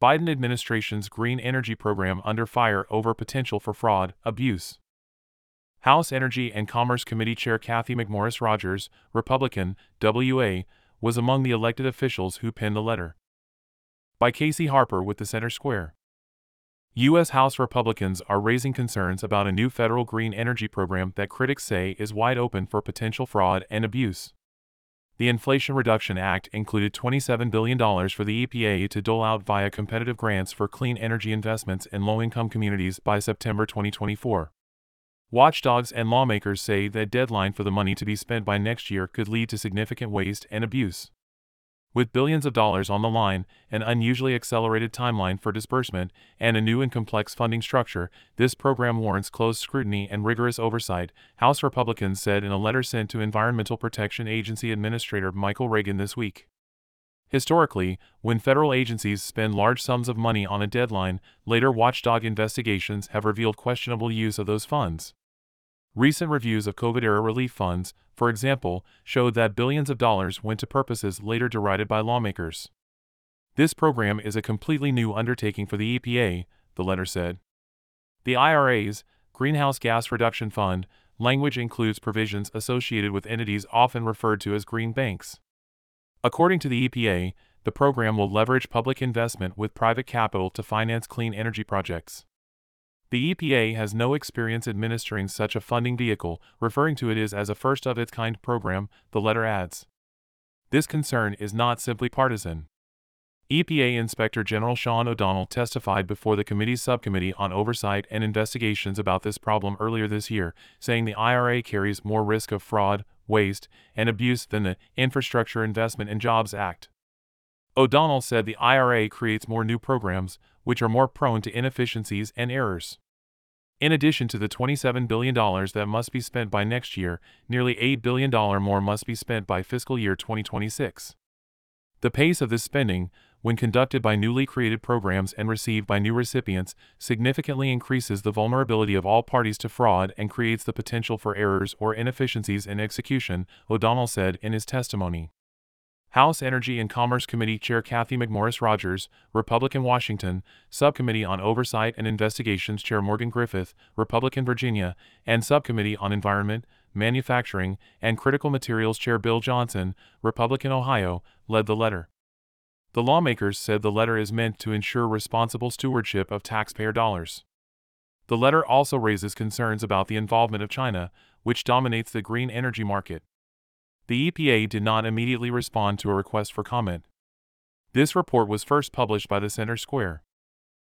Biden administration's green energy program under fire over potential for fraud, abuse. House Energy and Commerce Committee Chair Cathy McMorris Rodgers, Republican, WA, was among the elected officials who penned the letter. By Casey Harper with the Center Square. U.S. House Republicans are raising concerns about a new federal green energy program that critics say is wide open for potential fraud and abuse. The Inflation Reduction Act included $27 billion for the EPA to dole out via competitive grants for clean energy investments in low income communities by September 2024. Watchdogs and lawmakers say that deadline for the money to be spent by next year could lead to significant waste and abuse. With billions of dollars on the line, an unusually accelerated timeline for disbursement, and a new and complex funding structure, this program warrants close scrutiny and rigorous oversight, House Republicans said in a letter sent to Environmental Protection Agency Administrator Michael Regan this week. Historically, when federal agencies spend large sums of money on a deadline, later watchdog investigations have revealed questionable use of those funds. Recent reviews of COVID era relief funds, for example, showed that billions of dollars went to purposes later derided by lawmakers. This program is a completely new undertaking for the EPA, the letter said. The IRA's Greenhouse Gas Reduction Fund language includes provisions associated with entities often referred to as green banks. According to the EPA, the program will leverage public investment with private capital to finance clean energy projects. The EPA has no experience administering such a funding vehicle, referring to it as a first of its kind program, the letter adds. This concern is not simply partisan. EPA Inspector General Sean O'Donnell testified before the committee's subcommittee on oversight and investigations about this problem earlier this year, saying the IRA carries more risk of fraud, waste, and abuse than the Infrastructure Investment and Jobs Act. O'Donnell said the IRA creates more new programs, which are more prone to inefficiencies and errors. In addition to the $27 billion that must be spent by next year, nearly $8 billion more must be spent by fiscal year 2026. The pace of this spending, when conducted by newly created programs and received by new recipients, significantly increases the vulnerability of all parties to fraud and creates the potential for errors or inefficiencies in execution, O'Donnell said in his testimony. House Energy and Commerce Committee Chair Cathy McMorris Rodgers, Republican Washington, Subcommittee on Oversight and Investigations Chair Morgan Griffith, Republican Virginia, and Subcommittee on Environment, Manufacturing, and Critical Materials Chair Bill Johnson, Republican Ohio, led the letter. The lawmakers said the letter is meant to ensure responsible stewardship of taxpayer dollars. The letter also raises concerns about the involvement of China, which dominates the green energy market. The EPA did not immediately respond to a request for comment. This report was first published by the Center Square.